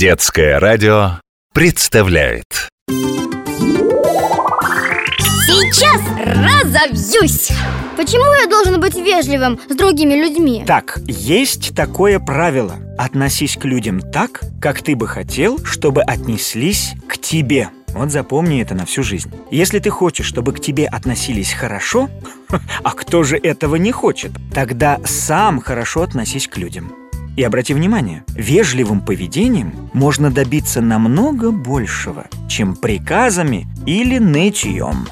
Детское радио представляет Сейчас разовьюсь! Почему я должен быть вежливым с другими людьми? Так, есть такое правило. Относись к людям так, как ты бы хотел, чтобы отнеслись к тебе. Вот запомни это на всю жизнь. Если ты хочешь, чтобы к тебе относились хорошо, а кто же этого не хочет, тогда сам хорошо относись к людям. И обрати внимание, вежливым поведением можно добиться намного большего, чем приказами или нытьем.